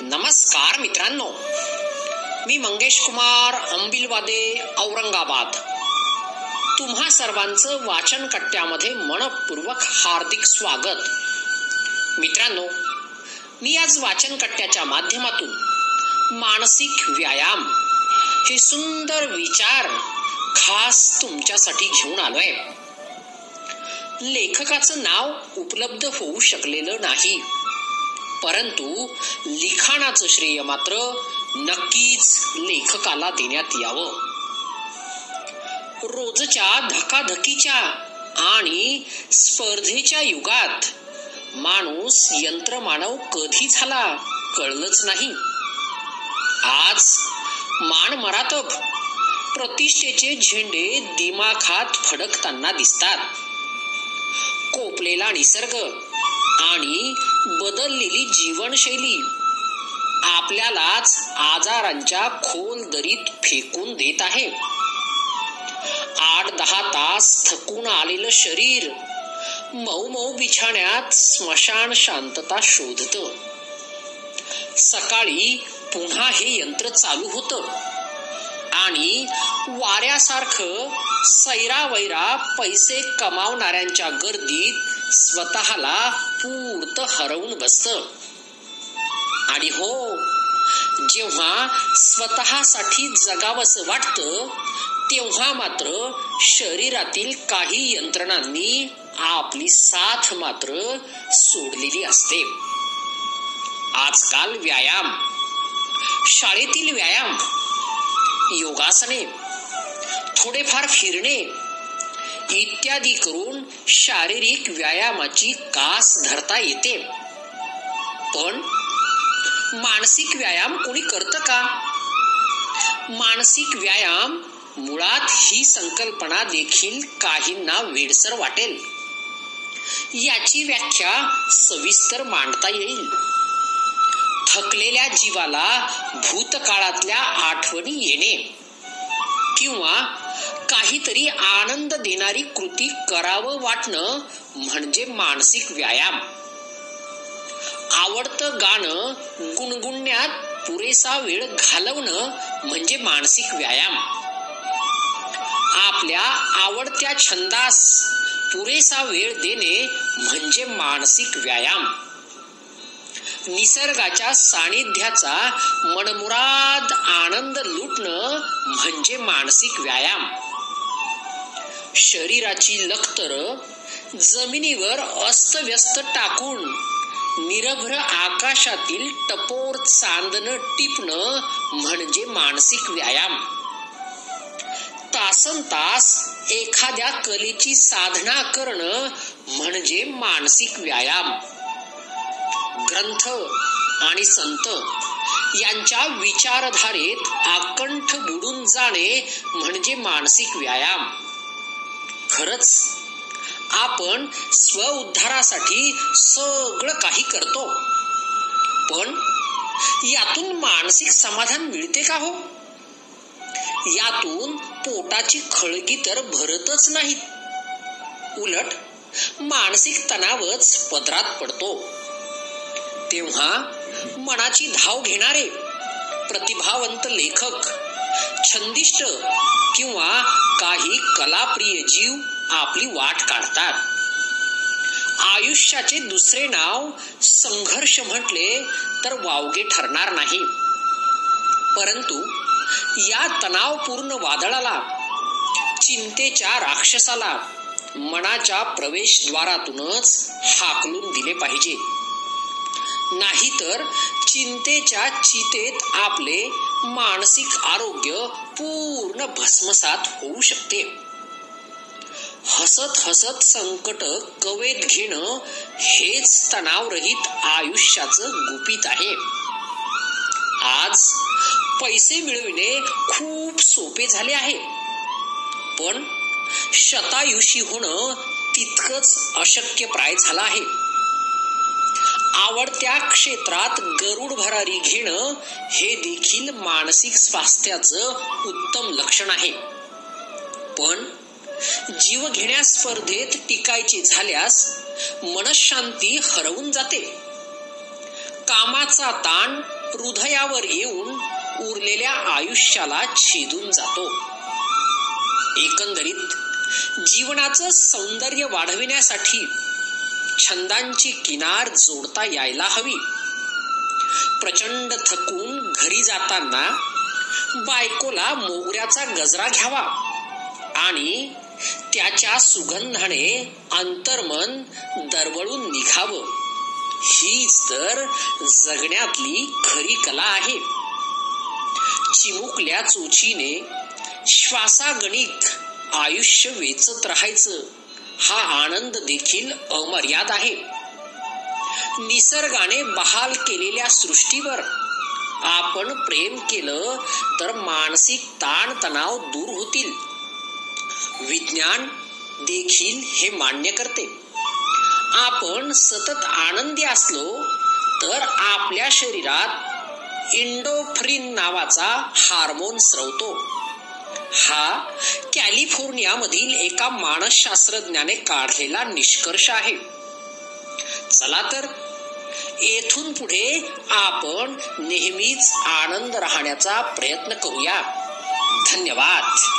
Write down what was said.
नमस्कार मित्रांनो. मी मंगेश कुमार अंबिलवादे औरंगाबाद. तुम्हा सर्वांचं वाचन कट्ट्यामध्ये मनपूर्वक हार्दिक स्वागत. मित्रांनो मी आज वाचन कट्ट्याच्या माध्यमातून मानसिक व्यायाम हे सुंदर विचार खास तुमच्यासाठी घेऊन आलोय. लेखकाचं नाव उपलब्ध होऊ शकलेलं नाही. परंतु लिखाणाचं श्रेय मात्र नक्कीच लेखकाला देण्यात यावं. रोजच्या धकाधकीच्या आणि स्पर्धेच्या युगात माणूस यंत्रमानव कधी झाला कळलंच नाही. आज मान मरातब प्रतिष्ठेचे झेंडे दिमाखात फडकताना दिसतात. कोपलेला निसर्ग आणि बदललेली जीवनशैली. आपल्यालाच आजारांच्या खोल दरीत फेकून देत आहे. आठ दहा तास थकून आलेलं शरीर मऊ मऊ बिछाण्यात स्मशान शांतता शोधत. सकाळी पुन्हा हे यंत्र चालू होत. आणि वाऱ्यासारखं सैरा वैरा पैसे कमावणाऱ्यांच्या गर्दीत स्वतःला पूर्त हरवून बसत आणि हो जेव्हा स्वतःसाठी जगावस वाटत तेव्हा मात्र शरीरातील काही यंत्रणांनी आपली साथ मात्र सोडलेली असते. आजकाल व्यायाम शाळेतील व्यायाम योगासने थोडेफार फिरणे इत्यादी करून शारीरिक व्यायामाची कास धरता येते. पण मानसिक व्यायाम कोणी करत का? मानसिक व्यायाम मुळात ही संकल्पना देखील काहींना वेडसर वाटेल. याची व्याख्या सविस्तर मांडता येईल. थकलेल्या जीवाला भूतकाळातल्या आठवणी येणे किंवा काहीतरी आनंद देणारी कृती करावं वाटणं म्हणजे मानसिक व्यायाम. आवडतं गाणं गुणगुणण्यात पुरेसा वेळ घालवणं म्हणजे मानसिक व्यायाम. आपल्या आवडत्या छंदास पुरेसा वेळ देणे म्हणजे मानसिक व्यायाम. निसर्गाच्या सानिध्याचा मनमुराद आनंद लुटणं म्हणजे मानसिक व्यायाम. शरीराची लखतर जमिनीवर अस्तव्यस्त टाकून निरभ्र आकाशातील टपोर चांदणं टिपणं म्हणजे मानसिक व्यायाम. तासन तास एखाद्या कलेची साधना करणं म्हणजे मानसिक व्यायाम. ग्रंथ आणि संत यांच्या विचारधारेत आकंठ बुडून जाणे म्हणजे मानसिक व्यायाम. खरच आपण स्व उद्धारासाठी सगळं काही करतो. पण यातून मानसिक समाधान मिळते का हो? यातून पोटाची खळगी तर भरतच नाहीत उलट मानसिक तणावच पदरात पडतो. तेव्हा मनाची धाव घेणारे प्रतिभावंत लेखक छंदिष्ट किंवा काही कलाप्रिय जीव आपली वाट काढतात. आयुष्याचे दुसरे नाव संघर्ष म्हटले तर वावगे ठरणार नाही. परंतु या तणावपूर्ण वादळाला चिंतेच्या राक्षसाला मनाच्या प्रवेशद्वारातूनच हाकलून दिले पाहिजे. नाहीतर चिंतेच्या चितेत आपले मानसिक आरोग्य पूर्ण भस्मसात होऊ शकते. हसत हसत संकट कवेत घेणं हेच तणावरहित आयुष्याचं गुपित आहे. आज पैसे मिळविणे खूप सोपे झाले आहे. पण शतायुषी होणं तितकंच अशक्य प्राय झालं आहे. आवडत्या क्षेत्रात गरुड भरारी घेणं हे देखील मानसिक स्वास्थ्याचं उत्तम लक्षण आहे. पण जीव घेण्या स्पर्धेत टिकायचे झाल्यास मनशांती हरवून जाते. कामाचा ताण हृदयावर येऊन उरलेल्या आयुष्याला छेदून जातो. एकंदरीत जीवनाचं सौंदर्य वाढविण्यासाठी छंदांची किनार जोडता यायला हवी. प्रचंड थकून घरी जाताना बायकोला मोगऱ्याचा गजरा घ्यावा आणि त्याच्या सुगंधाने अंतर्मन दरवळून निघावं. हीच तर जगण्यातली खरी कला आहे. चिमुकल्या चोचीने श्वासागणिक आयुष्य वेचत राहायचं. हा आनंद देखील अमर्याद आहे. निसर्गाने बहाल केलेल्या सृष्टीवर आपण प्रेम केलं तर मानसिक ताण तणाव दूर होतील. विज्ञान देखील हे मान्य करते. आपण सतत आनंदी असलो तर आपल्या शरीरात इंडोफ्रिन नावाचा हार्मोन स्रवतो. हा कॅलिफोर्नियामधील एका मानसशास्त्रज्ञाने काढलेला निष्कर्ष आहे. चला तर येथून पुढे आपण नेहमीच आनंद राहण्याचा प्रयत्न करूया. धन्यवाद.